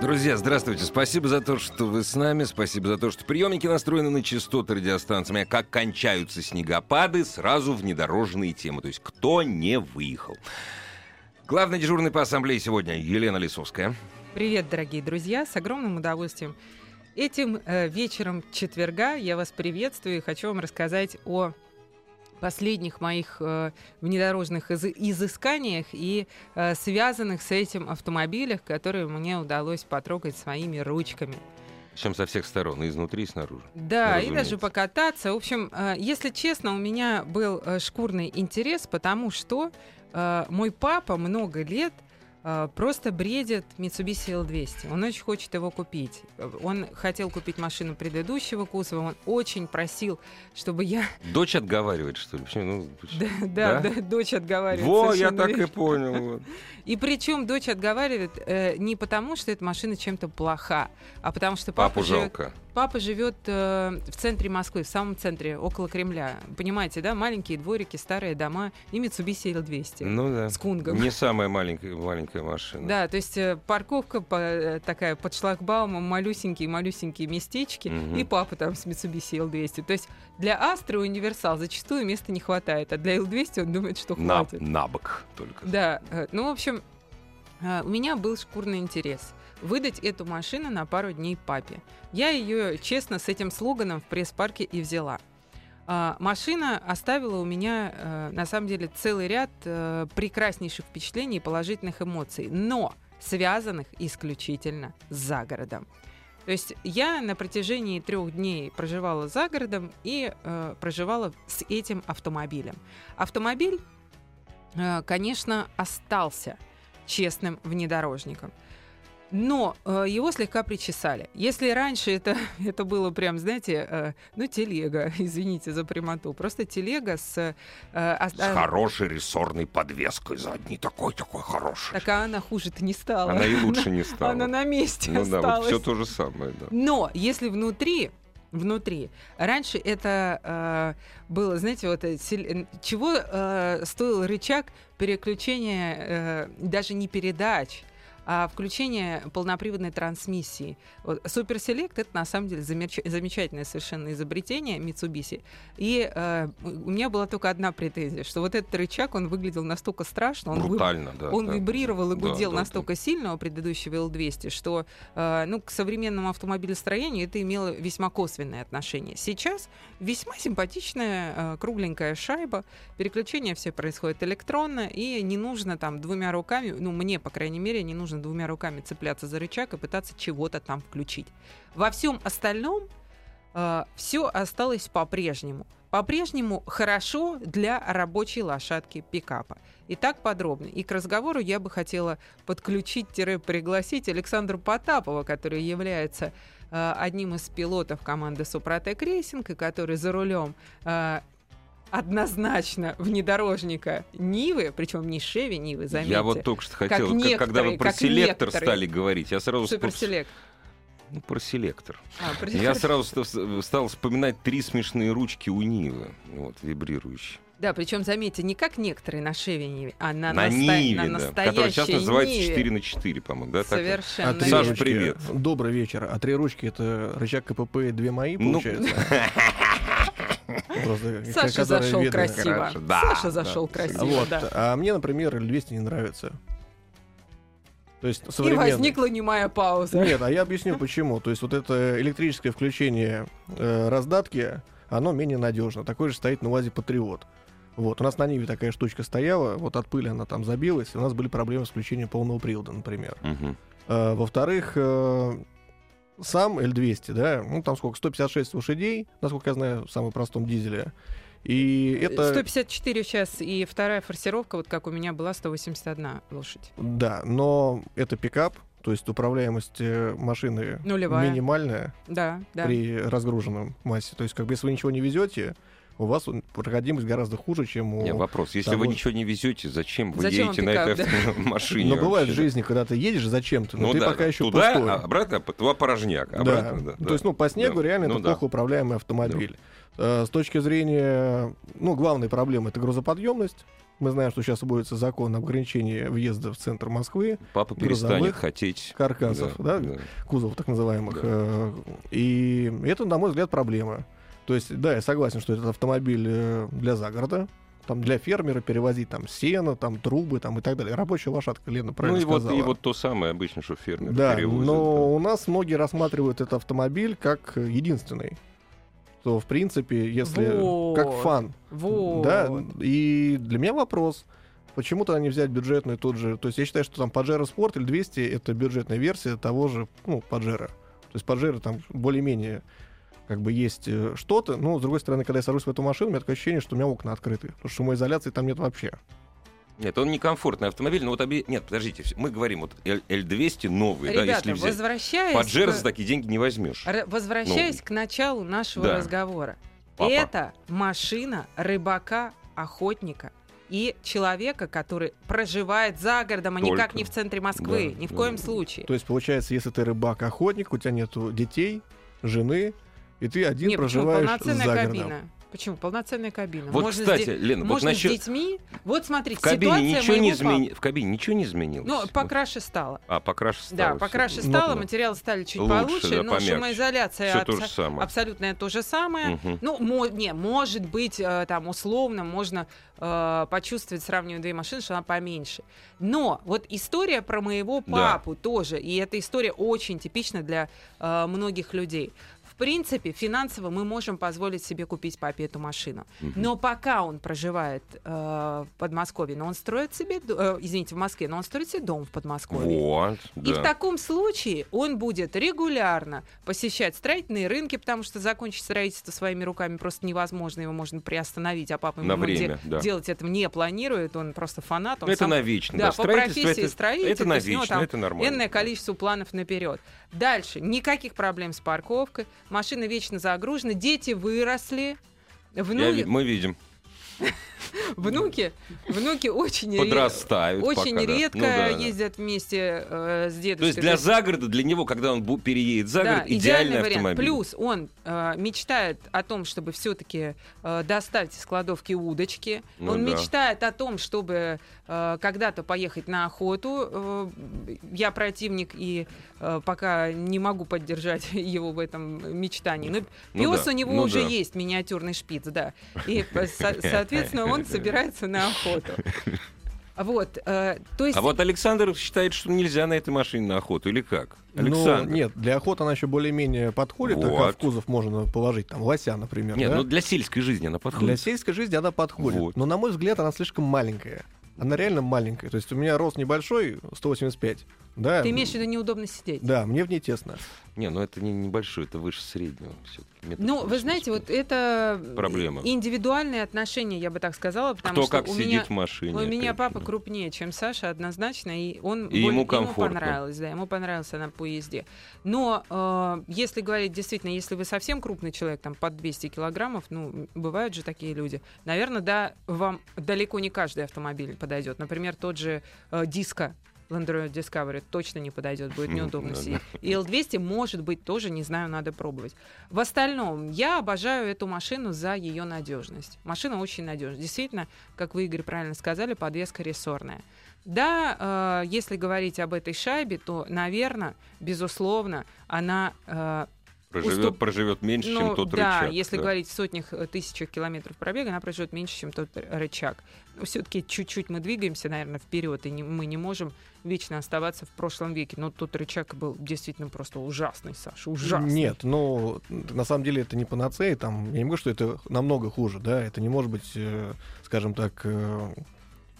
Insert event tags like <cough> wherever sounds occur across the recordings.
Друзья, здравствуйте. Спасибо за то, что вы с нами. Спасибо за то, что приемники настроены на частоты радиостанциями. А как кончаются снегопады, сразу внедорожные темы. То есть кто не выехал. Главный дежурный по ассамблее сегодня Елена Лисовская. Привет, дорогие друзья, с огромным удовольствием. Этим э, вечером четверга я вас приветствую и хочу вам рассказать о последних моих э, внедорожных из- изысканиях и э, связанных с этим автомобилях, которые мне удалось потрогать своими ручками. Причем со всех сторон, и изнутри, и снаружи. Да, и Разумеется. даже покататься. В общем, э, если честно, у меня был э, шкурный интерес, потому что э, мой папа много лет просто бредит Mitsubishi L200. Он очень хочет его купить. Э, Он хотел купить машину предыдущего кузова, он очень просил, чтобы я... <laughs> Дочь отговаривает, что ли? Почему? Ну, <laughs> Да, да, Да? да, дочь отговаривает. Во, я так и верно. понял. <laughs> вот. И причем дочь отговаривает э, не потому, что эта машина чем-то плоха, а потому что папа Папу живет жалко. Папа живет э, в центре Москвы, в самом центре, около Кремля. Понимаете, да? Маленькие дворики, старые дома и Mitsubishi L200 Ну да. с кунгом. Не самая маленькая, маленькая машина. Да, то есть э, парковка по- э, такая под шлагбаумом, малюсенькие-малюсенькие местечки, Мгм. и папа там с Mitsubishi L200. То есть для Astra универсал зачастую места не хватает, а для L200 он думает, что На, хватит. на бок только. Да, э, ну, в общем, э, у меня был шкурный интерес выдать эту машину на пару дней папе. Я ее, честно, с этим слоганом в пресс-парке и взяла. А, Машина оставила у меня, э, на самом деле, целый ряд э, прекраснейших впечатлений и положительных эмоций, но связанных исключительно с загородом. То есть я на протяжении трех дней проживала за городом и э, проживала с этим автомобилем. Автомобиль э, конечно, остался честным внедорожником. Но э, его слегка причесали. Если раньше это, <laughs> это было прям, знаете, э, ну, телега, <laughs> извините за прямоту, просто телега с... э, ос- С а- хорошей рессорной подвеской задней. Такой-такой хороший. так а она хуже-то не стала. Она и <laughs> лучше не стала. Она на месте Ну да, вот осталась. все то же самое, да. Но если внутри, внутри, раньше это э, было, знаете, вот э, чего э, стоил рычаг переключения э, даже не передач, а включение полноприводной трансмиссии. Вот, Select это на самом деле замеч- замечательное совершенно изобретение Mitsubishi. И э, у меня была только одна претензия, что вот этот рычаг, он выглядел настолько страшно, он Брутально, да. он да. вибрировал и Да, гудел да, да. настолько сильно у предыдущего L200, что э, ну, к современному автомобилестроению это имело весьма косвенное отношение. Сейчас весьма симпатичная э, кругленькая шайба, переключение все происходит электронно, и не нужно там двумя руками, ну мне, по крайней мере, не нужно двумя руками цепляться за рычаг и пытаться чего-то там включить. Во всем остальном все осталось по-прежнему. По-прежнему хорошо для рабочей лошадки пикапа. И так подробно. И к разговору я бы хотела подключить-пригласить Александра Потапова, который является э, одним из пилотов команды Супротек Racing, и который за рулем э, однозначно внедорожника Нивы, причем не Шеви Нивы, заметьте. Я вот только что хотел, как- когда вы про как селектор некоторые. стали говорить, я сразу Super Select. Ну, про селектор. А, про- Я сразу ст- стал вспоминать три смешные ручки у Нивы, вот, вибрирующие. Да, причем, заметьте, не как некоторые на Шеве Ниве, а на, На наста- Ниве, на настоящей которая сейчас называется Ниве. 4 на 4, по-моему, да? так? Совершенно А три Саш, верно. ручки. привет. Добрый вечер. А три ручки это рычаг КПП и две мои, Ну, получается? <laughs> <laughs> Саша зашел красиво. Саша зашел красиво. А мне, например, L200 не нравится. То есть И возникла немая пауза. Нет, а я объясню почему. То есть вот это электрическое включение э, раздатки, оно менее надежно. Такое же стоит на УАЗе Патриот. Вот, у нас на Ниве такая штучка стояла, вот от пыли она там забилась, и у нас были проблемы с включением полного привода, например. Мгм. Э, Во-вторых, э, сам L200, да, ну там сколько, 156 лошадей, насколько я знаю, в самом простом дизеле. И это... 154 сейчас, и вторая форсировка, вот как у меня была, 181 лошадь. Да, но это пикап, то есть управляемость э, машины Нулевая. минимальная Да, да. при разгруженном массе. То есть, как бы если вы ничего не везете, у вас проходимость гораздо хуже, чем у... Не, вопрос. Если того- вы ничего не везете, зачем вы Зачем едете на этой автомашине? <laughs> Но бывает в жизни, когда ты едешь зачем-то, но Ну ты да, пока еще туда, пустой. а обратно, туда порожняк. Да. Обратно, да, То да. есть, ну, по снегу Да. реально Ну это да. плохо управляемый автомобиль. Э, С точки зрения, ну, главной проблемы это грузоподъемность. Мы знаем, что сейчас вводится закон об ограничении въезда в центр Москвы, Папа перестанет хотеть... каркасов, да, кузов так называемых. Да. Э, И это, на мой взгляд, проблема. То есть, да, я согласен, что этот автомобиль э, для загорода, там для фермера перевозить там сено, там трубы, там и так далее. Рабочая лошадка, Лена Ну правильно и вот, сказала. и вот то самое обычно, что фермер Да, перевозит. но у нас многие рассматривают этот автомобиль как единственный. То, в принципе, если... Как Вот. фан. Вот. Да, и для меня вопрос, почему тогда не взять бюджетный тот же... То есть я считаю, что там Pajero Sport или 200 — это бюджетная версия того же, ну, Pajero. То есть Pajero там более-менее как бы есть э, что-то, но, с другой стороны, когда я сажусь в эту машину, у меня такое ощущение, что у меня окна открыты, потому что шумоизоляции там нет вообще. Нет, он некомфортный автомобиль, но вот обе- Нет, подождите, мы говорим, вот L- L200 новый, да, Ребята, если взять. возвращаясь... Паджеро к- за такие деньги не возьмешь. Р- Возвращаясь к началу нашего Да. разговора. Папа. Это машина рыбака, охотника и человека, который проживает за городом, а никак Только. не в центре Москвы. Да, Ни в да. коем случае. То есть, получается, если ты рыбак-охотник, у тебя нету детей, жены, и ты один Не, почему проживаешь полноценная за городом. кабина? Почему? Полноценная кабина. Вот, Можно с кстати, де- Лена, вот Можно насчет... с детьми. Вот смотрите, В кабине ситуация ничего не измени... В кабине ничего не изменилось. Ну, покраше стало. А, покраше стало. Да, покраше стало, ну, материалы стали чуть Лучше, получше, да, но помягче. шумоизоляция Всё то же самое. абсолютно то же самое. Мгм. Ну, мо- не, может быть, э, там условно можно э, почувствовать, сравнивая две машины, что она поменьше. Но вот история про моего Да. папу тоже, и эта история очень типична для э, многих людей. В принципе, финансово мы можем позволить себе купить папе эту машину. Мгм. Но пока он проживает э, в Подмосковье, но он строит себе, э, извините, в Москве, но он строит себе дом в Подмосковье. Вот, И в да. таком случае он будет регулярно посещать строительные рынки, потому что закончить строительство своими руками просто невозможно, его можно приостановить, а папа На ему де- время, да. делать этого не планирует, он просто фанат. Он Ну, это сам- навечно. да, Да, по профессии это, строитель, это то есть навечно, там это нормально. Энное количество планов наперед. Дальше. Никаких проблем с парковкой. Машина вечно загружена. Дети выросли. Я Вну- ви- мы видим. <laughs> Внуки, внуки очень, Подрастают очень пока, да. редко Ну да, да. ездят вместе э, с дедушкой. То есть для загорода, для него, когда он переедет за Да, город, идеальный, вариант. автомобиль. Плюс он э, мечтает о том, чтобы все-таки достать из кладовки удочки. Ну он да. мечтает о том, чтобы э, когда-то поехать на охоту. Э, я противник и э, пока не могу поддержать <laughs> его в этом мечтании. Но Ну пес да, у него ну уже да. есть миниатюрный шпиц, да. И э, <laughs> со- соответственно он собирается на охоту. <laughs> Вот, э, то есть А вот Александр считает, что нельзя на этой машине на охоту, или как? Ну, Александр. нет, для охоты она еще более-менее подходит, так, а Вот. в кузов можно положить там лося, например. Нет, да? ну для сельской жизни она подходит. Для сельской жизни она подходит. Вот. Но, на мой взгляд, она слишком маленькая. Она реально маленькая. То есть у меня рост небольшой, 185. Да, ты имеешь в виду неудобно сидеть. Да, мне в ней тесно. Не, ну это не небольшой, это выше среднего. всё-таки, метр Ну, вы знаете, 85. вот это Проблема. индивидуальные отношения, я бы так сказала, потому Кто что как у сидит меня, в машине. у меня папа крупнее, чем Саша, однозначно, и он И ему комфортно. понравилось, да, ему понравилась она по езде. Но э, если говорить действительно, если вы совсем крупный человек, там под 200 килограммов, ну бывают же такие люди, наверное, да, вам далеко не каждый автомобиль подойдет. Например, тот же э, диско. Land Rover Discovery точно не подойдет, будет неудобно сидеть. И L200 может быть тоже, не знаю, надо пробовать. В остальном, я обожаю эту машину за ее надежность. Машина очень надежная. Действительно, как вы, Игорь, правильно сказали, подвеска рессорная. Да, э, если говорить об этой шайбе, то, наверное, безусловно, она э, Проживет, уступ- проживет меньше, ну, чем тот да, рычаг. если да. говорить в сотнях э, тысячах километров пробега, она проживет меньше, чем тот рычаг. Но все-таки чуть-чуть мы двигаемся, наверное, вперед, и не- мы не можем вечно оставаться в прошлом веке. Но тот рычаг был действительно просто ужасный, Саша, ужасный. Нет, ну, на самом деле это не панацея, там, я не говорю, что это намного хуже, да, это не может быть, э, скажем так, э,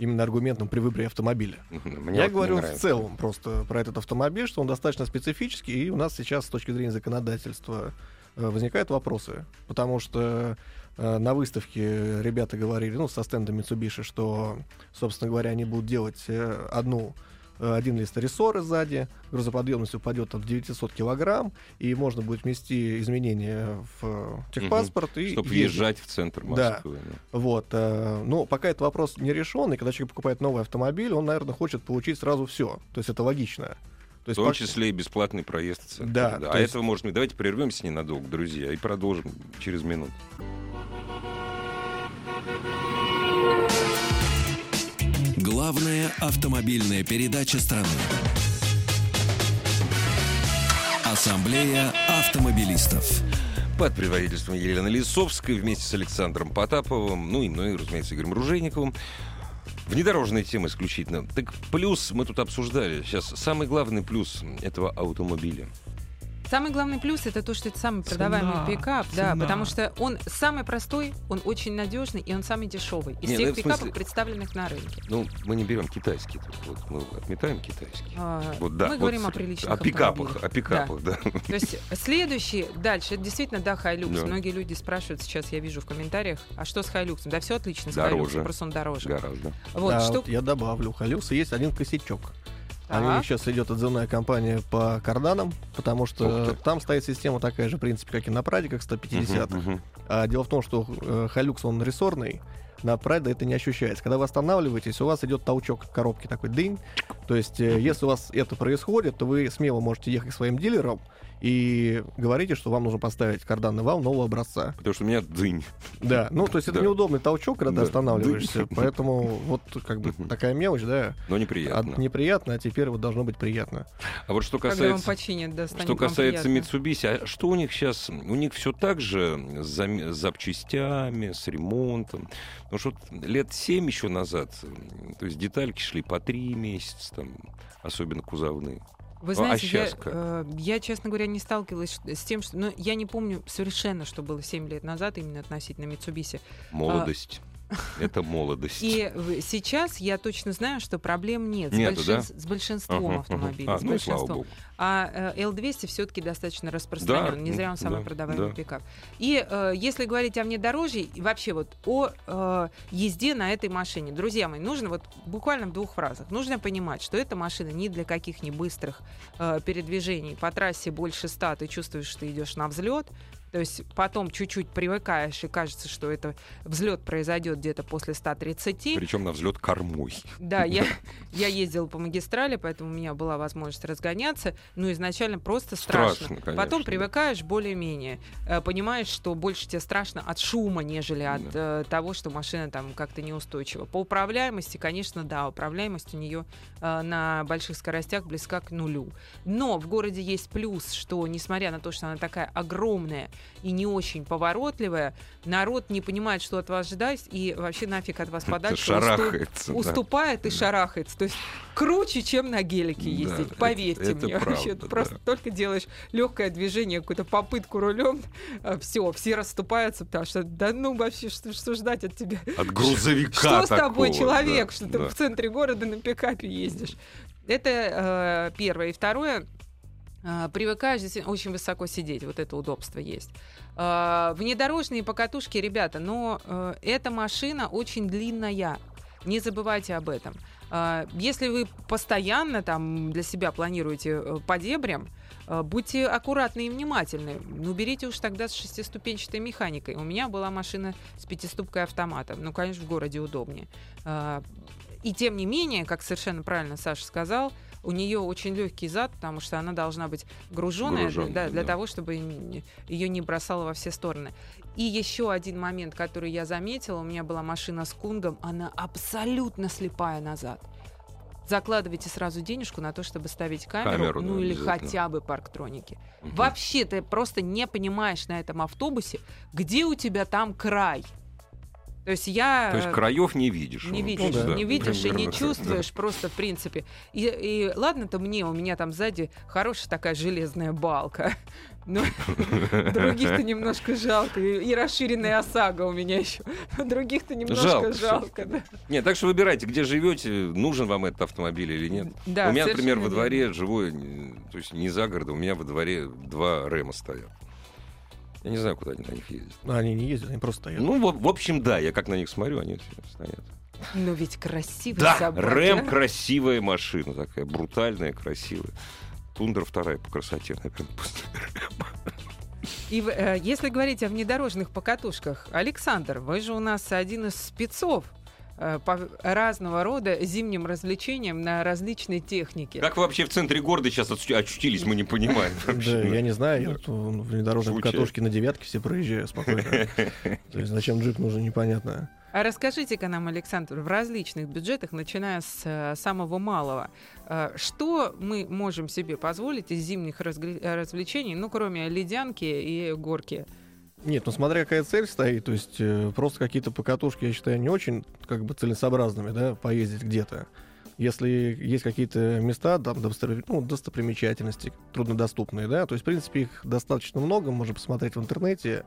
именно аргументом при выборе автомобиля. <laughs> Мне Я вот говорю в целом просто про этот автомобиль, что он достаточно специфический, и у нас сейчас с точки зрения законодательства э, возникают вопросы, потому что э, на выставке ребята говорили, ну, со стенда Mitsubishi, что, собственно говоря, они будут делать э, одну один лист рессоры сзади, грузоподъемность упадет от 900 килограмм, и можно будет внести изменения в э, техпаспорт. и Чтобы ездить. въезжать в центр Да. Москвы. да. Вот. э, Но пока этот вопрос не решен, и когда человек покупает новый автомобиль, он, наверное, хочет получить сразу все. То есть это логично. То В есть том пок- числе и бесплатный проезд в центр. Да, А то есть- этого можно... Давайте прервемся ненадолго, друзья, и продолжим через минуту. Главная автомобильная передача страны. Ассамблея автомобилистов. Под предводительством Елены Лисовской вместе с Александром Потаповым, ну и мной, разумеется, Игорем Ружейниковым. Внедорожная тема исключительно. Так плюс мы тут обсуждали. Сейчас самый главный плюс этого автомобиля. Самый главный плюс это то, что это самый продаваемый Цена, пикап, да, цена. потому что он самый простой, он очень надежный и он самый дешевый из Не, всех ну, пикапов, смысле- представленных на рынке. Ну, мы не берем китайский. тут Вот, мы отметаем китайский. А, Вот, да, Мы вот говорим о приличных О пикапах, о пикапах, да. Да. То есть следующий, дальше, это действительно, да, Хайлюкс. Да. Многие люди спрашивают сейчас, я вижу в комментариях, а что с Хайлюксом? Да все отлично с Дороже. Хайлюксом, просто он дороже. Гораздо. Вот, Да, что... вот я добавлю. У Халюса есть один косячок. Они Так. сейчас идет отзывная кампания по карданам, потому что там стоит система такая же, в принципе, как и на Прадиках 150 Мгм, мгм. А дело в том, что э, Hilux, он рессорный, на Прайда это не ощущается. Когда вы останавливаетесь, у вас идет толчок коробки такой дынь. То есть, э, если у вас это происходит, то вы смело можете ехать к своим дилерам и говорите, что вам нужно поставить карданный вал нового образца. Потому что у меня дынь. Да, ну то есть это Да. неудобный толчок, когда Да. останавливаешься, Дынь. поэтому вот как бы такая мелочь, да, Но а неприятно. неприятно, а теперь вот должно быть приятно. А вот что Когда касается... вам починят, да, Что касается. Mitsubishi, а что у них сейчас? У них все так же с запчастями, с ремонтом. Потому что лет семь еще назад, то есть детальки шли по три месяца, там, особенно кузовные. Вы А знаете, я, э, я, честно говоря, не сталкивалась с тем, что... Ну, я не помню совершенно, что было 7 лет назад именно относительно Mitsubishi. Молодость. <laughs> Это молодость. И сейчас я точно знаю, что проблем нет. Нету, с, да? с большинством Ага, автомобилей. А, с ну и слава большинством. богу. А э, L200 все-таки достаточно распространен. Да, Не зря он самый да, продаваемый да. пикап. И э, если говорить о внедорожье, и вообще вот о э, езде на этой машине, друзья мои, нужно вот буквально в двух фразах. Нужно понимать, что эта машина не для каких не быстрых э, передвижений. По трассе больше 100 ты чувствуешь, что идешь на взлет. То есть потом чуть-чуть привыкаешь, и кажется, что это взлет произойдет где-то после 130. Причем на взлет кормой. Да, я, <laughs> я ездила по магистрали, поэтому у меня была возможность разгоняться. Ну, изначально просто страшно. Страшно, конечно, Потом да. привыкаешь более-менее. Э, Понимаешь, что больше тебе страшно от шума, нежели от э, того, что машина там как-то неустойчива. По управляемости, конечно, да, управляемость у нее э, на больших скоростях близка к нулю. Но в городе есть плюс, что несмотря на то, что она такая огромная и не очень поворотливая, народ не понимает, что от вас ждать, и вообще нафиг от вас подальше. уступ- Шарахается. да. уступает и Да. шарахается. То есть круче, чем на гелике Да, ездить. это- Поверьте это мне. <laughs> Вообще, правда, просто да. только делаешь легкое движение, какую-то попытку рулем, все, все расступаются, потому что да ну вообще, что, что ждать от тебя? От грузовика Что с тобой, человек, да, что ты да. в центре города на пикапе ездишь? Это э, первое. И второе, привыкаешь действительно очень высоко сидеть, вот это удобство есть. Э, внедорожные покатушки, ребята, но э, эта машина очень длинная. Не забывайте об этом. Э, Если вы постоянно там для себя планируете э, по дебрям, э, будьте аккуратны и внимательны. Ну, берите уж тогда с шестиступенчатой механикой. У меня была машина с пятиступкой автоматом. Ну, конечно, в городе удобнее. И тем не менее, как совершенно правильно Саша сказал, у нее очень легкий зад, потому что она должна быть груженная, Гружённая, да, для да. того, чтобы ее не бросало во все стороны. И еще один момент, который я заметила, у меня была машина с кунгом, она абсолютно слепая назад. Закладывайте сразу денежку на то, чтобы ставить камеру, Камеру, ну да, или хотя бы парктроники. Мгм. Вообще ты просто не понимаешь на этом автобусе, где у тебя там край. То есть я То есть краев не видишь. не Ну, видишь, да, не видишь и не примерно. чувствуешь просто в принципе. И, и ладно-то мне, у меня там сзади хорошая такая железная балка. <laughs> Но <laughs> других-то немножко жалко. И, расширенная ОСАГО у меня еще. <laughs> Других-то немножко Жалко жалко. да. Нет, так что выбирайте, где живете, нужен вам этот автомобиль или нет. Да, у меня, например, во дворе живу, э, то есть не за городом, у меня во дворе два Рема стоят. Я не знаю, куда они на них ездят. Но они не ездят, они просто стоят. Ну, в, в общем, да, я как на них смотрю, они стоят. Но ведь красивый Да, собака. Рэм красивая машина такая, брутальная, красивая. Тундра вторая по красоте, наверное, после Рэма. И э, если говорить о внедорожных покатушках, Александр, вы же у нас один из спецов по разного рода зимним развлечениям на различной технике. Как вы вообще в центре города сейчас очутились, мы не понимаем. Да, я не знаю, э, внедорожные Случай. катушки на девятке все проезжаю спокойно. То есть зачем джип нужен, непонятно. А расскажите-ка нам, Александр, в различных бюджетах, начиная с э, самого малого, э, что мы можем себе позволить из зимних разгр- э, развлечений, ну, кроме ледянки и горки? Нет, ну смотря какая цель стоит, то есть э, просто какие-то покатушки, я считаю, не очень как бы целесообразными, да, поездить где-то. Если есть какие-то места, там, ну, достопримечательности, труднодоступные, да, то есть, в принципе, их достаточно много, можно посмотреть в интернете,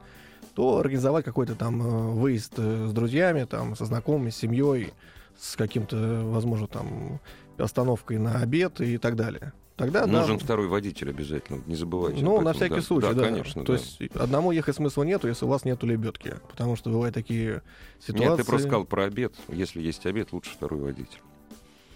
то организовать какой-то там э, выезд э, с друзьями, там, со знакомыми, с семьей, с каким-то, возможно, там, остановкой на обед и так далее. Тогда, да, Нужен второй водитель обязательно, не забывайте. ну, на всякий да. случай, да. Да, конечно. То да. есть одному ехать смысла нету, если у вас нету лебедки. Потому что бывают такие ситуации. Нет, ты просто сказал про обед. Если есть обед, лучше второй водитель.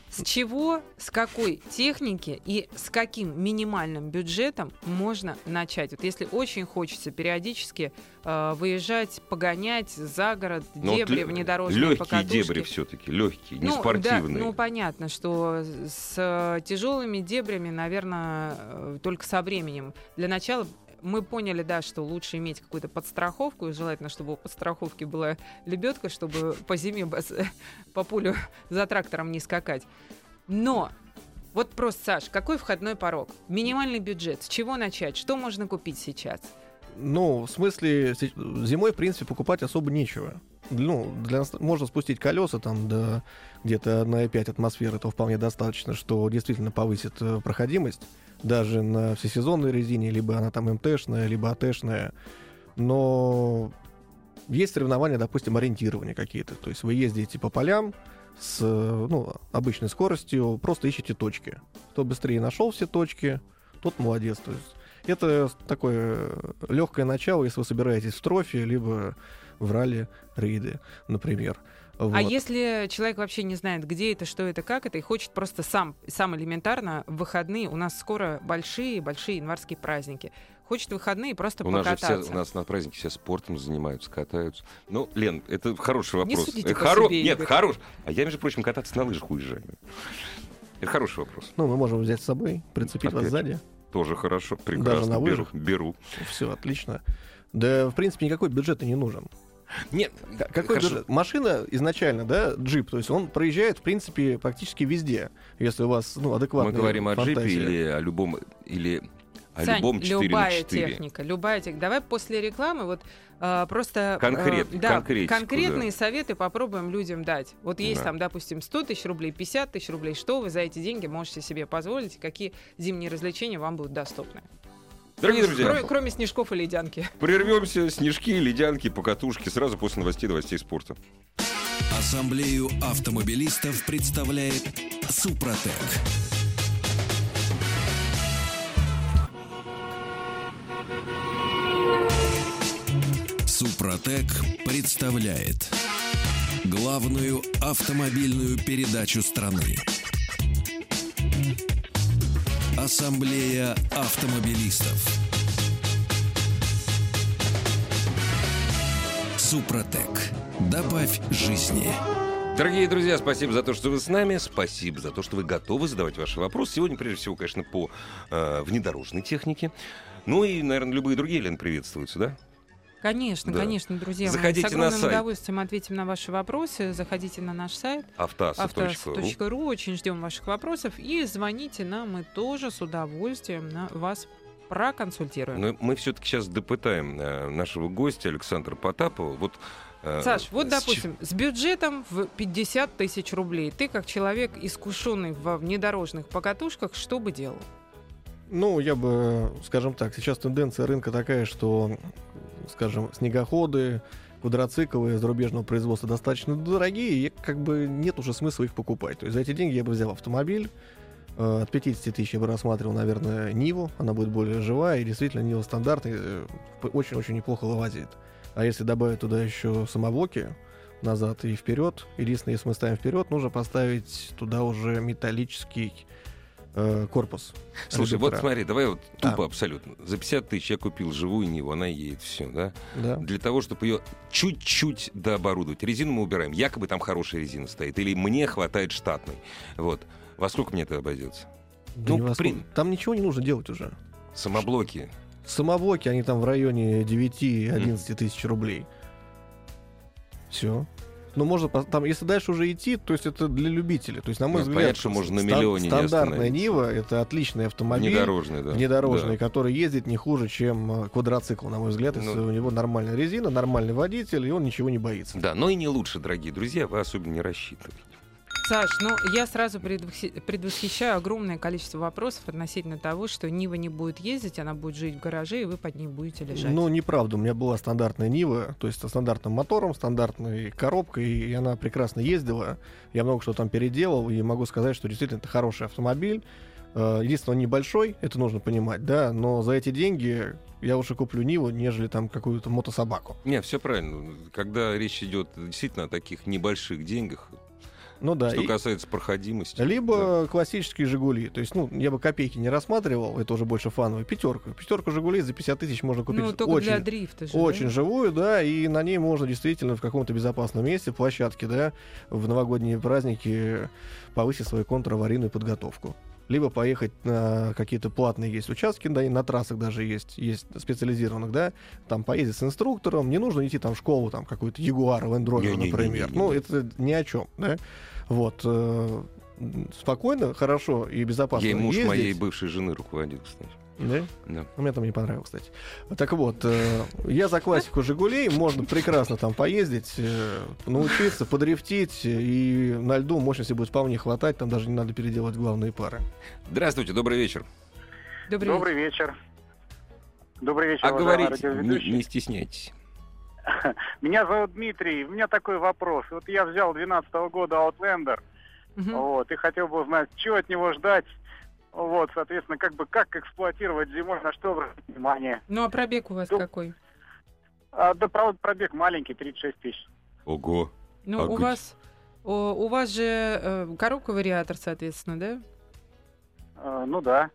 С чего, с какой техники и с каким минимальным бюджетом можно начать? Вот если очень хочется периодически э, выезжать, погонять за город, Но дебри, вот внедорожные легкие покатушки. дебри все-таки, легкие, не Ну, да, спортивные. ну, понятно, что с э, тяжелыми дебрями, наверное, э, только со временем. Для начала мы поняли, да, что лучше иметь какую-то подстраховку, и желательно, чтобы у подстраховки была лебедка, чтобы по зиме <laughs> по полю за трактором не скакать. Но вот просто, Саш, какой входной порог? Минимальный бюджет. С чего начать? Что можно купить сейчас? Ну, в смысле, зимой, в принципе, покупать особо нечего. Ну, для можно спустить колеса там до где-то 1,5 атмосферы, этого вполне достаточно, что действительно повысит э, проходимость даже на всесезонной резине, либо она там МТшная, либо АТшная. Но есть соревнования, допустим, ориентирования какие-то. То есть вы ездите по полям с ну, обычной скоростью, просто ищете точки. Кто быстрее нашел все точки, тот молодец. То есть это такое легкое начало, если вы собираетесь в трофе, либо в ралли-рейды, например. А Вот. если человек вообще не знает, где это, что это, как это, и хочет просто сам, сам элементарно в выходные, у нас скоро большие-большие январские праздники, хочет в выходные просто У нас же покататься. все, у нас на празднике все спортом занимаются, катаются. Ну, Лен, это хороший Не вопрос. судите Э, по хоро- себе, Нет, Игорь. хорош. А я, между прочим, кататься на лыжах уезжаю. Это хороший вопрос. Ну, мы можем взять с собой, прицепить вас Опять. сзади. Тоже хорошо. Прекрасно. на беру, лыжах? беру. Все отлично. Да, в принципе, никакой бюджет и не нужен. Нет, Какой хорошо. Машина изначально, да, джип, то есть он проезжает, в принципе, практически везде, если у вас, ну, адекватная Мы говорим о джипе фантазия. или о любом, или о Сань, любом 4 любая на 4. техника, любая техника. Давай после рекламы вот а, просто... Конкрет- а, да, конкретные советы попробуем людям дать. Вот есть Да. там, допустим, 100 тысяч рублей, 50 тысяч рублей. Что вы за эти деньги можете себе позволить? и Какие зимние развлечения вам будут доступны? Дорогие друзья, Кроме, кроме снежков и ледянки. прервемся. Снежки, ледянки, покатушки сразу после новостей, новостей спорта. Ассамблею автомобилистов представляет Супротек. Супротек представляет главную автомобильную передачу страны. Ассамблея автомобилистов. Супротек. Добавь жизни. Дорогие друзья, спасибо за то, что вы с нами. Спасибо за то, что вы готовы задавать ваши вопросы. Сегодня, прежде всего, конечно, по э, внедорожной технике. Ну и, наверное, любые другие, Лен, приветствуются, да? Конечно, Да. конечно, друзья. Заходите мы с на огромным сайт. удовольствием ответим на ваши вопросы. Заходите на наш сайт Автоаса.ру. Очень ждем ваших вопросов. И звоните нам, мы тоже с удовольствием на вас проконсультируем. Но мы все-таки сейчас допытаем э, нашего гостя Александра Потапова. Вот, э, Саш, вот, допустим, с бюджетом в 50 тысяч рублей, ты как человек, искушенный во внедорожных покатушках, что бы делал? Ну, я бы, скажем так, сейчас тенденция рынка такая, что, скажем, снегоходы, квадроциклы зарубежного производства достаточно дорогие, и как бы нет уже смысла их покупать. То есть за эти деньги я бы взял автомобиль, э, от 50 тысяч я бы рассматривал, наверное, Ниву, она будет более живая, и действительно Нива стандартный, э, очень-очень неплохо вывозит. А если добавить туда еще самовоки, назад и вперед. Единственное, если мы ставим вперед, нужно поставить туда уже металлический э, корпус. Слушай, редуктора. вот смотри, давай вот тупо абсолютно. За 50 тысяч я купил живую Ниву, она едет, все, да? Да. Для того, чтобы ее чуть-чуть дооборудовать. Резину мы убираем. Якобы там хорошая резина стоит. Или мне хватает штатной. Вот. Во сколько мне это обойдется? Да Ну, при-. Там ничего не нужно делать уже. Самоблоки. Самоблоки, они там в районе 9-11 тысяч рублей. Все. Ну, можно, там, если дальше уже идти, то есть это для любителей. То есть, на мой Нет, взгляд, понятно, что можно на миллионе не стандартная. Нива — это отличный автомобиль. Внедорожный, да. внедорожный, Да. который ездит не хуже, чем э, квадроцикл, на мой взгляд, если Ну. у него нормальная резина, нормальный водитель, и он ничего не боится. Да, но и не лучше, дорогие друзья, вы особенно не рассчитывайте. Саш, ну я сразу предвосхи- предвосхищаю огромное количество вопросов относительно того, что Нива не будет ездить, она будет жить в гараже, и вы под ней будете лежать. Ну, неправда. У меня была стандартная Нива, то есть со стандартным мотором, стандартной коробкой, и она прекрасно ездила. Я много что там переделал, и могу сказать, что действительно это хороший автомобиль. Э, Единственное, он небольшой, это нужно понимать, да, но за эти деньги я лучше куплю Ниву, нежели там какую-то мотособаку. Не, все правильно. Когда речь идет действительно о таких небольших деньгах, Ну да. что и- касается проходимости. Либо классические Жигули. То есть, ну, я бы копейки не рассматривал, это уже больше фановый. Пятерка. Пятерку Жигулей за 50 тысяч можно купить Ну, только очень, для дрифта же. да? очень живую, да, и на ней можно действительно в каком-то безопасном месте, площадке, да, в новогодние праздники повысить свою контраварийную подготовку. Либо поехать на какие-то платные есть участки, да, и на трассах даже есть, есть специализированных, да, там поездить с инструктором, не нужно идти там в школу, там какой-то Ягуар, Land Rover, например. Ну, это ни о чем, да. Вот. э, спокойно, хорошо и безопасно Ей муж ездить. моей бывшей жены руководил, кстати. Да? Да. Мне там не понравилось, кстати. Так вот, э, я за классику «Жигулей». Можно прекрасно там поездить, э, научиться, подрифтить. И на льду мощности будет вполне хватать. Там даже не надо переделывать главные пары. Здравствуйте, добрый вечер. Добрый, Добрый вечер. Добрый вечер, А говорите, не, не стесняйтесь. <laughs> Меня зовут Дмитрий. У меня такой вопрос. Вот я взял 12 года Outlander, Мгм. вот, и хотел бы узнать, чего от него ждать. Вот, соответственно, как бы как эксплуатировать зимой, на что обратить внимание. Ну, а пробег у вас Ну, какой? А, да, правда, пробег маленький, 36 тысяч. Ого. Ну, а у где- вас... о, у вас же э, коробка вариатор, соответственно, да? А, ну да.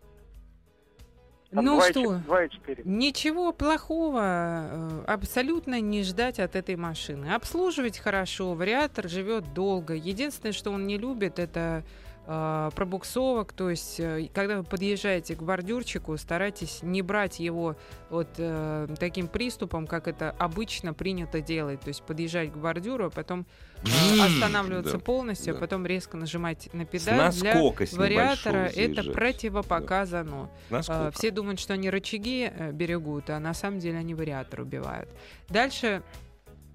Там ну 2,4 что, 2,4. Ничего плохого э, абсолютно не ждать от этой машины. Обслуживать хорошо, вариатор живет долго. Единственное, что он не любит, это э, пробуксовок. То есть, э, когда вы подъезжаете к бордюрчику, старайтесь не брать его вот э, таким приступом, как это обычно принято делать. То есть подъезжать к бордюру, а потом э, останавливаться Да, полностью, да. а потом резко нажимать на С педаль. Для с вариатора небольшого это заезжать. противопоказано. А, Все думают, что они рычаги э, берегут, а на самом деле они вариатор убивают. Дальше э,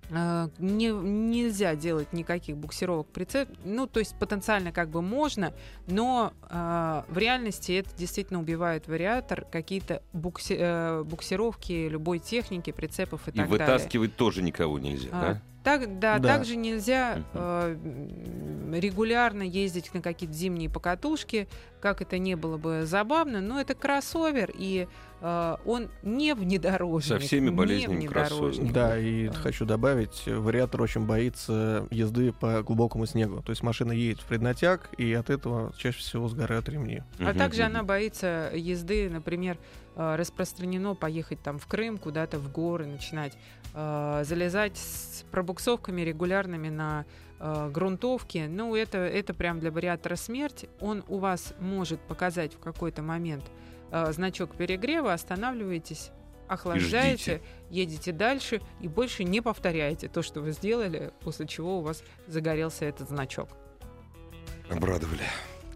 не, нельзя делать никаких буксировок прицеп. Ну, то есть потенциально как бы можно, но э, в реальности это действительно убивает вариатор, какие-то букси- э, буксировки любой техники, прицепов и, И так далее. вытаскивать тоже никого нельзя, А, да? Так, да, Да. также нельзя э, регулярно ездить на какие-то зимние покатушки, как это не было бы забавно, но это кроссовер, и э, он не внедорожник. Со всеми болезнями внедорожник. Да, и А. хочу добавить, э, вариатор очень боится езды по глубокому снегу. То есть машина едет в преднатяг, и от этого чаще всего сгорают ремни. А Мгм, также она боится езды, например, э, распространено поехать там в Крым, куда-то в горы, начинать э, залезать с пробуксовками регулярными на э, грунтовке. Ну, это, это прям для вариатора смерть. Он у вас может показать в какой-то момент э, значок перегрева, останавливаетесь, охлаждаете, едете дальше и больше не повторяете то, что вы сделали, после чего у вас загорелся этот значок. Обрадовали.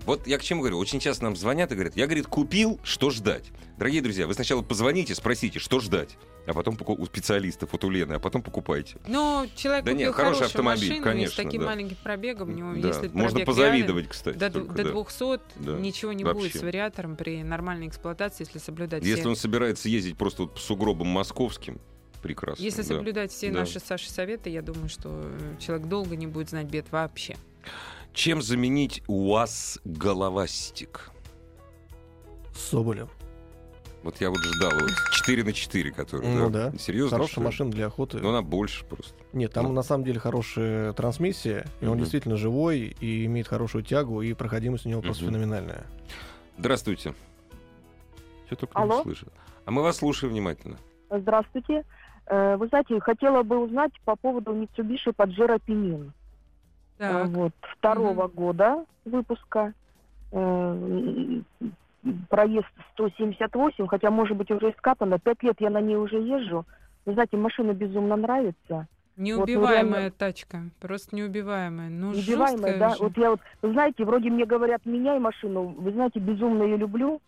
Вот я к чему говорю. Очень часто нам звонят и говорят, я, говорит, купил, что ждать. Дорогие друзья, вы сначала позвоните, спросите, что ждать. А потом поку- у специалистов, вот у Лены, а потом покупайте. Но человек Да купил нет, хороший автомобиль, машину и с конечно, таким да. маленьким пробегом, у него, Да, если Можно пробег позавидовать, кстати. до, только, до да. 200 Да, ничего не вообще. будет с вариатором при нормальной эксплуатации, если соблюдать Если все, он собирается ездить просто вот по сугробам московским, прекрасно. если да. соблюдать все да. наши Саши советы, я думаю, что э, человек долго не будет знать бед вообще. Чем заменить УАЗ головастик? С Соболем. Вот я вот ждал вот 4 на 4, который. Ну да. Серьезно? Хорошая что машина для охоты. Но она больше просто. Нет, там Ну. на самом деле хорошая трансмиссия, и он Мгм. действительно живой, и имеет хорошую тягу, и проходимость у него просто Мгм. феноменальная. Здравствуйте. Что только Алло. не слышит. А мы вас слушаем внимательно. Здравствуйте. Э, Вы знаете, хотела бы узнать по поводу Mitsubishi Pajero Pinin. Э, Так. Вот, второго года выпуска. Проезд 178, хотя, может быть, уже искатано. Пять лет я на ней уже езжу. Вы знаете, машина безумно нравится. Неубиваемая реально- тачка. Просто неубиваемая. Ну, Убиваемая, жесткая да. же. Вот я вот, вы знаете, вроде мне говорят, меняй машину. Вы знаете, безумно ее люблю.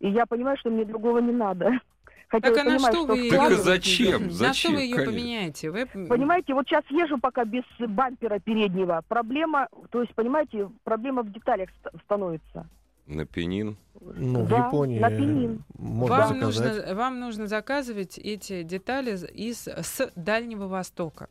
И я понимаю, что мне другого не надо. <laughs> Хотя Так я а на понимаю, что вы ее... Так а вкладывать зачем? На что Зачем? вы ее Конечно. поменяете? Вы... Понимаете, вот сейчас езжу пока без бампера переднего. Проблема, то есть, понимаете, проблема в деталях ст- становится. На пенин. Ну, в Да, Японии на пенин. можно вам, заказать. нужно, вам нужно заказывать эти детали из, с Дальнего Востока.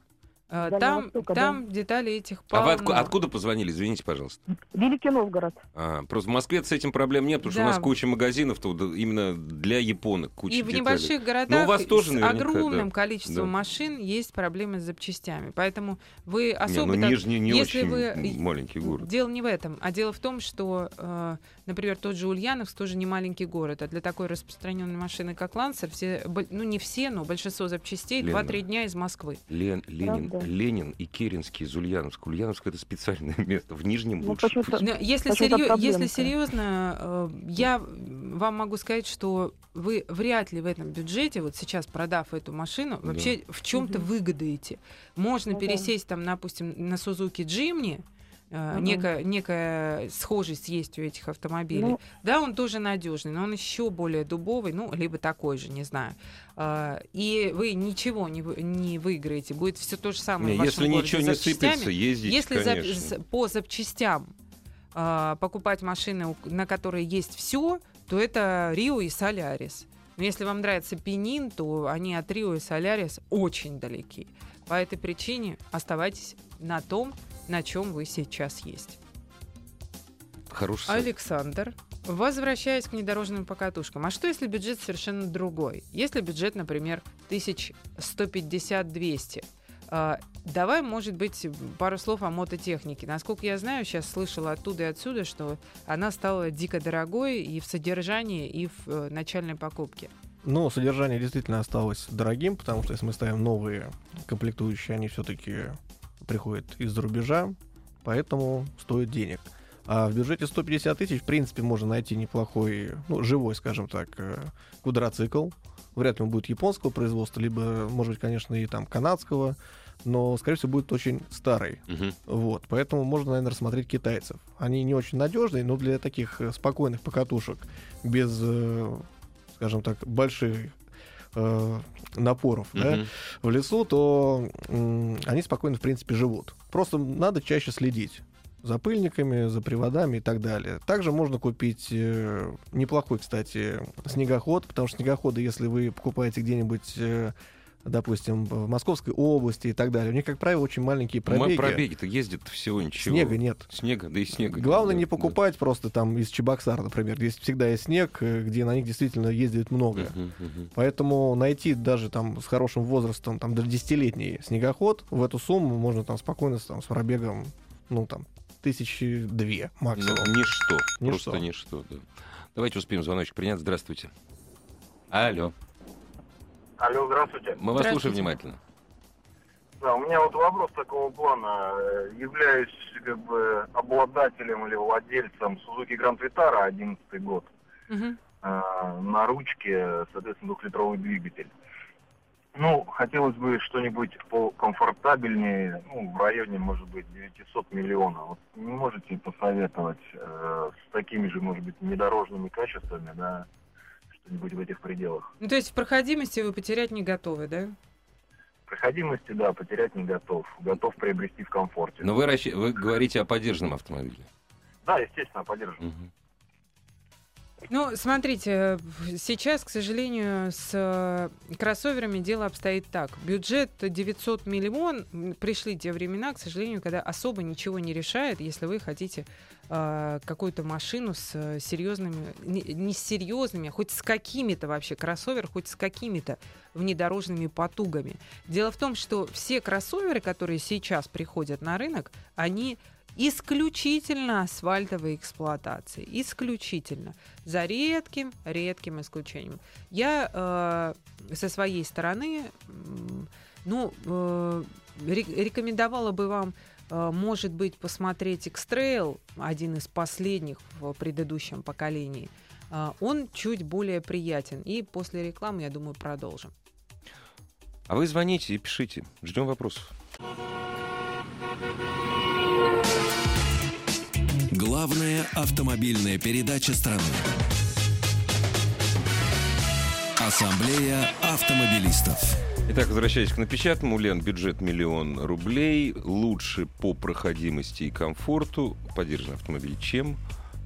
Э, Там, Востока, там детали этих А вы полно. отку- откуда позвонили? Извините, пожалуйста. Великий Новгород. А, просто в Москве с этим проблем нет, потому что у Да. нас куча магазинов-то вот именно для японок, куча И в деталей. небольших Ну, городах у вас тоже с огромным да. количеством Да. машин есть проблемы с запчастями. Поэтому вы Не, особо... ну так- Нижний не если очень вы- маленький город. Дело не в этом, а дело в том, что, э, например, тот же Ульяновск тоже не маленький город, а для такой распространенной машины, как Лансер, все, ну не все, но большинство запчастей Лена. 2-3 дня из Москвы. Лен- Ленин, Правда? Ленин и Керенский из Ульяновска. Ульяновск это специальное <laughs> место. В Нижнем Ну, лучше. Но если, Почему-то серьё- если серьезно, э, я вам могу сказать, что вы вряд ли в этом бюджете, вот сейчас продав эту машину, Да. вообще в чем-то Мгм. выгодаете. Можно Ну да. пересесть там, допустим, на Сузуки Джимни, Мгм. некая, некая схожесть есть у этих автомобилей. Ну, Да, он тоже надежный, но он еще более дубовый, ну, либо такой же, не знаю. А, И вы ничего не, не выиграете. Будет все то же самое. Не, в вашем если городе ничего не сыпется, ездите, Если за- конечно. с- по запчастям а, покупать машины, на которые есть все, то это Рио и Солярис. Но если вам нравится Пенин, то они от Рио и Солярис очень далеки. По этой причине оставайтесь на том, на чем вы сейчас есть. Хороший совет. Александр, возвращаясь к внедорожным покатушкам, а что если бюджет совершенно другой? Если бюджет, например, 1150-200, а, давай, может быть, пару слов о мототехнике. Насколько я знаю, сейчас слышала оттуда и отсюда, что она стала дико дорогой и в содержании, и в э, начальной покупке. Но содержание действительно осталось дорогим, потому что если мы ставим новые комплектующие, они все-таки приходят из-за рубежа, поэтому стоят денег. А в бюджете 150 тысяч, в принципе, можно найти неплохой, ну, живой, скажем так, э, квадроцикл. Вряд ли он будет японского производства, либо, может быть, конечно, и там канадского, но, скорее всего, будет очень старый. Мгм. Вот, поэтому можно, наверное, рассмотреть китайцев. Они не очень надежные, но для таких э, спокойных покатушек, без, э, скажем так, больших э, напоров да, Мгм. в лесу, то они спокойно, в принципе, живут. Просто надо чаще следить за пыльниками, за приводами и так далее. Также можно купить э, неплохой, кстати, снегоход, потому что снегоходы, если вы покупаете где-нибудь, э, допустим, в Московской области и так далее, у них, как правило, очень маленькие Мы пробеги. пробеги-то ездят всего ничего. Снега нет. Снега, да и снега. Главное нет, не да, покупать просто там из Чебоксар, например, где всегда есть снег, э, где на них действительно ездит да. много. Мгм, мгм. Поэтому найти даже там с хорошим возрастом, там до 10-летний снегоход, в эту сумму можно там спокойно с, там, с пробегом, ну там, тысячи две Ну, максимум. ничто. Ничто. Просто ничто, да. Давайте успеем звоночек принять. Здравствуйте. Алло. Алло, здравствуйте. Мы вас слушаем внимательно. Да, у меня вот вопрос такого плана. Э, Являюсь как бы обладателем или владельцем Suzuki Grand Vitara 11 год. Э, на ручке, соответственно, двухлитровый двигатель. Ну, хотелось бы что-нибудь покомфортабельнее, ну, в районе, может быть, 900 миллионов. Вот не можете посоветовать э, с такими же, может быть, недорожными качествами, да, что-нибудь в этих пределах? Ну, то есть в проходимости вы потерять не готовы, да? Проходимости, да, потерять не готов. Готов приобрести в комфорте. Но вы, расщ- вы говорите о поддержанном автомобиле. Да, естественно, поддерживаю. Мгм. Ну, смотрите, сейчас, к сожалению, с э, кроссоверами дело обстоит так. Бюджет 900 миллион, пришли те времена, к сожалению, когда особо ничего не решает, если вы хотите э, какую-то машину с э, серьезными, не, не с серьезными, а хоть с какими-то вообще кроссовер, хоть с какими-то внедорожными потугами. Дело в том, что все кроссоверы, которые сейчас приходят на рынок, они исключительно асфальтовой эксплуатации. Исключительно. За редким, редким исключением. Я э, со своей стороны, ну, э, рекомендовала бы вам э, может быть, посмотреть X-Trail, один из последних в предыдущем поколении. Э, он чуть более приятен. И после рекламы, я думаю, продолжим. А вы звоните и пишите. Ждем вопросов. Главная автомобильная передача страны. Ассамблея автомобилистов. Итак, возвращаясь к напечатанному, Лен, бюджет миллион рублей. Лучше по проходимости и комфорту поддержанный автомобиль, чем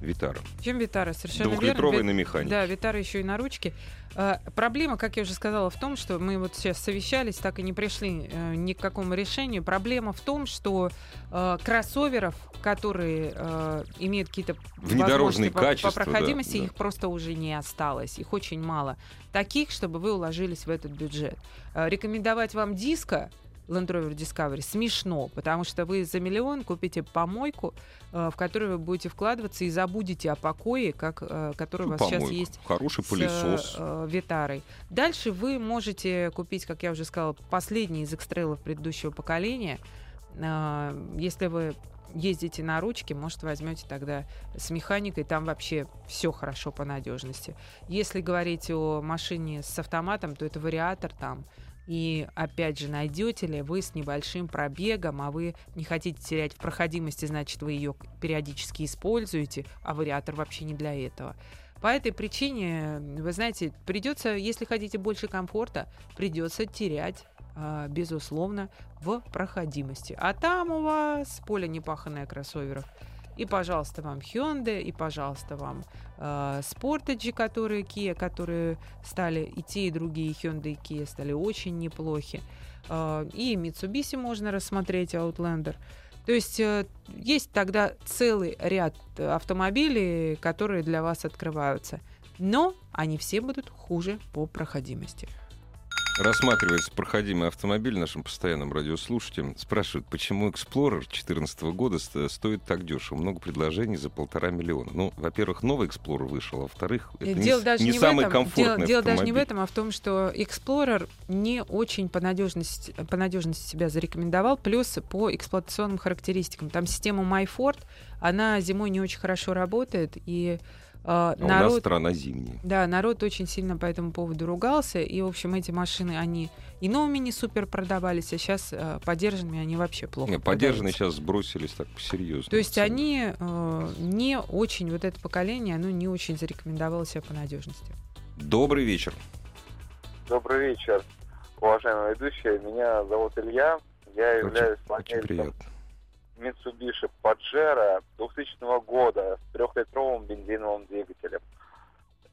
Витара. Чем Витара, совершенно Двухлитровый верно. на механике. Да, Витара еще и на ручке. А, проблема, как я уже сказала, в том, что мы вот сейчас совещались, так и не пришли э, ни к какому решению. Проблема в том, что э, кроссоверов, которые э, имеют какие-то Внедорожные по, качества, по проходимости, да, да. их просто уже не осталось. Их очень мало. Таких, чтобы вы уложились в этот бюджет. Э, рекомендовать вам диска Land Rover Discovery смешно, потому что вы за миллион купите помойку, э, в которую вы будете вкладываться и забудете о покое, как, э, который у вас сейчас Помойку. есть Хороший пылесос. с э, Витарой. Дальше вы можете купить, как я уже сказала, последний из экстрейлов предыдущего поколения. Э, если вы ездите на ручке, может, возьмете тогда с механикой, там вообще все хорошо по надежности. Если говорить о машине с автоматом, то это вариатор там. И опять же, найдете ли вы с небольшим пробегом, а вы не хотите терять в проходимости, значит, вы ее периодически используете, а вариатор вообще не для этого. По этой причине, вы знаете, придется, если хотите больше комфорта, придется терять а, безусловно, в проходимости. А там у вас поле непаханное кроссоверов. И, пожалуйста, вам Hyundai, и, пожалуйста, вам э, Sportage, которые Kia, которые стали, и те, и другие Hyundai и Kia стали очень неплохи. Э, и Mitsubishi можно рассмотреть, Outlander. То есть э, есть тогда целый ряд автомобилей, которые для вас открываются. Но они все будут хуже по проходимости. Рассматривается проходимый автомобиль нашим постоянным радиослушателям. Спрашивают, почему Explorer 2014 года ст- стоит так дешево? Много предложений за полтора миллиона. Ну, во-первых, новый Explorer вышел, а во-вторых, это дело не, даже не не самый этом. комфортный дело, дело даже не в этом, а в том, что Explorer не очень по надежности, по надежности себя зарекомендовал, плюс по эксплуатационным характеристикам. Там система MyFord, она зимой не очень хорошо работает, и А у нас народ... страна зимняя. Да, народ очень сильно по этому поводу ругался. И, в общем, эти машины, они и новыми не супер продавались, а сейчас э, подержанными они вообще плохо Не, поддержанные продаются. сейчас сбросились так серьезно. То есть они э, не очень, вот это поколение, оно не очень зарекомендовало себя по надежности. Добрый вечер. Добрый вечер, уважаемые ведущие. Меня зовут Илья. Я являюсь Очень владельцем приятно. Mitsubishi Pajero 2000 года с трехлитровым бензиновым двигателем.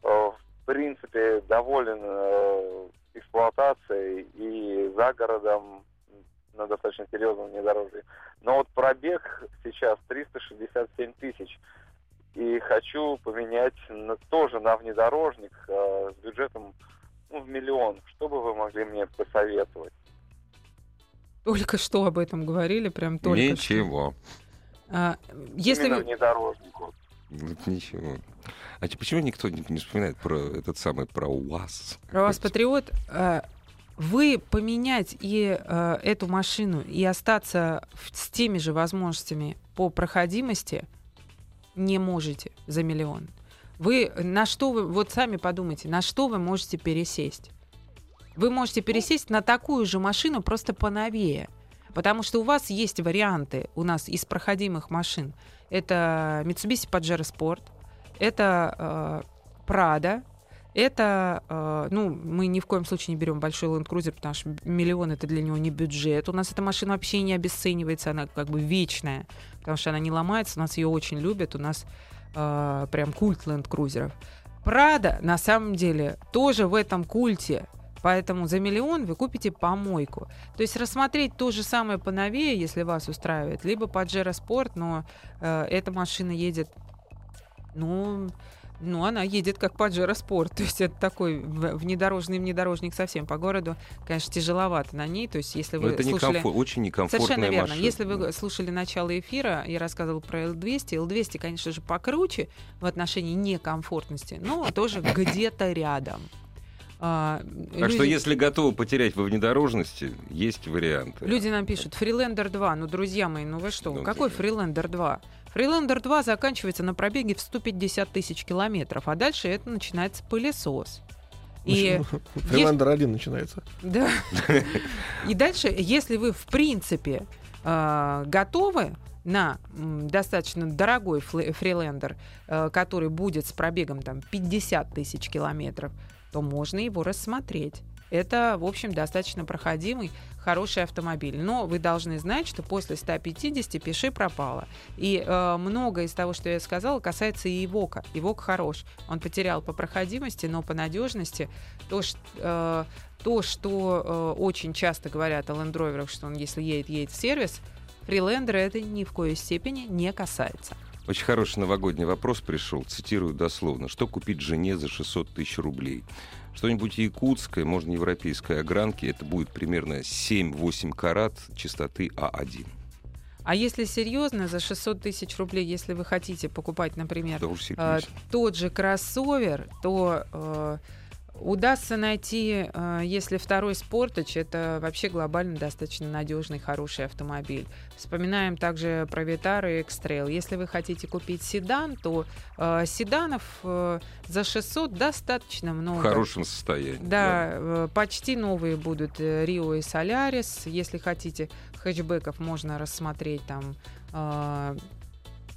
Э, В принципе, доволен э, эксплуатацией и за городом на достаточно серьезном внедорожье. Но вот пробег сейчас 367 тысяч. И хочу поменять на- тоже на внедорожник э, с бюджетом ну, в миллион. Что бы вы могли мне посоветовать? Только что об этом говорили, прям только что. Ничего. А, если Именно вы- внедорожник. вот. Ничего. А те- почему никто не, не вспоминает про этот самый, про УАЗ? Про вас патриот, э, вы поменять и э, эту машину и остаться в- с теми же возможностями по проходимости не можете за миллион. Вы на что вы, вот сами подумайте, на что вы можете пересесть? Вы можете пересесть на такую же машину, просто поновее. Потому что у вас есть варианты у нас из проходимых машин. Это Mitsubishi Pajero Sport, это э, Prado, это, э, ну, мы ни в коем случае не берем большой Land Cruiser, потому что миллион это для него не бюджет. У нас эта машина вообще не обесценивается, она как бы вечная, потому что она не ломается, у нас ее очень любят, у нас э, прям культ Land Cruiser. Прада, на самом деле, тоже в этом культе. Поэтому за миллион вы купите помойку. То есть рассмотреть то же самое поновее, если вас устраивает, либо Pajero Sport, но э, эта машина едет, ну, ну, она едет как Pajero Sport. <laughs> То есть это такой внедорожный внедорожник совсем по городу. Конечно, тяжеловато на ней. То есть если вы это не слушали... комфорт, очень некомфортная Совершенно верно. машина. Если вы слушали начало эфира, я рассказывала про L200. L200, конечно же, покруче в отношении некомфортности, но тоже где-то рядом. А, Так что люди- если готовы потерять во внедорожности, есть варианты. Люди нам пишут, Фрилендер 2, ну, друзья мои, ну вы что, Ну, какой ты- Фрилендер 2? Фрилендер 2 заканчивается на пробеге в 150 тысяч километров, а дальше это начинается пылесос. И, Фриландер один начинается. да. <laughs> И дальше, если вы, в принципе, э, готовы на достаточно дорогой фрилендер, э, который будет с пробегом там 50 тысяч километров, то можно его рассмотреть. Это, в общем, достаточно проходимый, хороший автомобиль. Но вы должны знать, что после 150 пиши пропало. И э, многое из того, что я сказала, касается и Ивока. Ивок хорош. Он потерял по проходимости, но по надежности то, ш- э, то что э, очень часто говорят о Rover, что он, если едет, едет в сервис, фрилендера это ни в коей степени не касается. Очень хороший новогодний вопрос пришел, цитирую дословно. Что купить жене за 600 тысяч рублей? Что-нибудь якутское, можно европейской огранки, это будет примерно 7-8 карат частоты А1. А если серьезно, за 600 тысяч рублей, если вы хотите покупать, например, Да э, тот же кроссовер, то э, удастся найти, э, если второй спортач, это вообще глобально достаточно надежный, хороший автомобиль. Вспоминаем также про Vitara и X-Trail. Если вы хотите купить седан, то э, седанов э, за 600 достаточно много. В хорошем состоянии. Да, э, почти новые будут э, Рио и Солярис. Если хотите хэтчбеков, можно рассмотреть там э,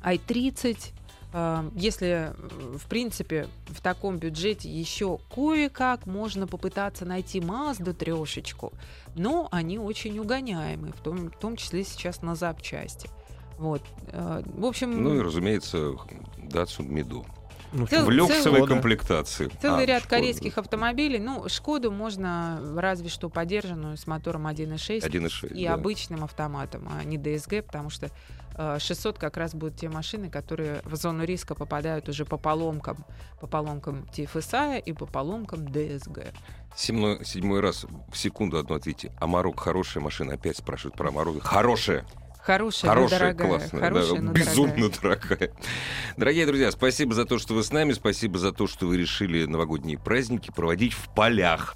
i30. Э, Если, э, в принципе, в таком бюджете еще кое-как можно попытаться найти Мазду трешечку, но они очень угоняемые, в том, в том числе сейчас на запчасти. Вот. Э, В общем, Ну и, разумеется, Datsun Mido. Ну, Цел- В люксовой Шкода. комплектации. Целый А, ряд Шкода, корейских автомобилей. Ну, Шкоду можно разве что подержанную с мотором 1.6 1.6. и да. обычным автоматом, а не DSG, потому что э, 600 как раз будут те машины, которые в зону риска попадают уже по поломкам, по поломкам TFSI и по поломкам DSG. Седьмой, седьмой раз в секунду одну ответьте. Амарок хорошая машина. Опять спрашивают про Амарок. Хорошая. Хорошая, Хорошая, дорогая. классная. да, Хорошая, но безумно дорогая. дорогая. Дорогие друзья, спасибо за то, что вы с нами. Спасибо за то, что вы решили новогодние праздники проводить в полях,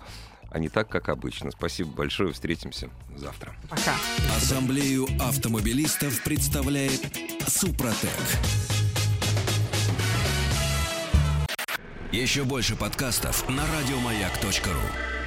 а не так, как обычно. Спасибо большое. Встретимся завтра. Пока. Ассамблею автомобилистов представляет Супротек. Еще больше подкастов на радиомаяк.ру.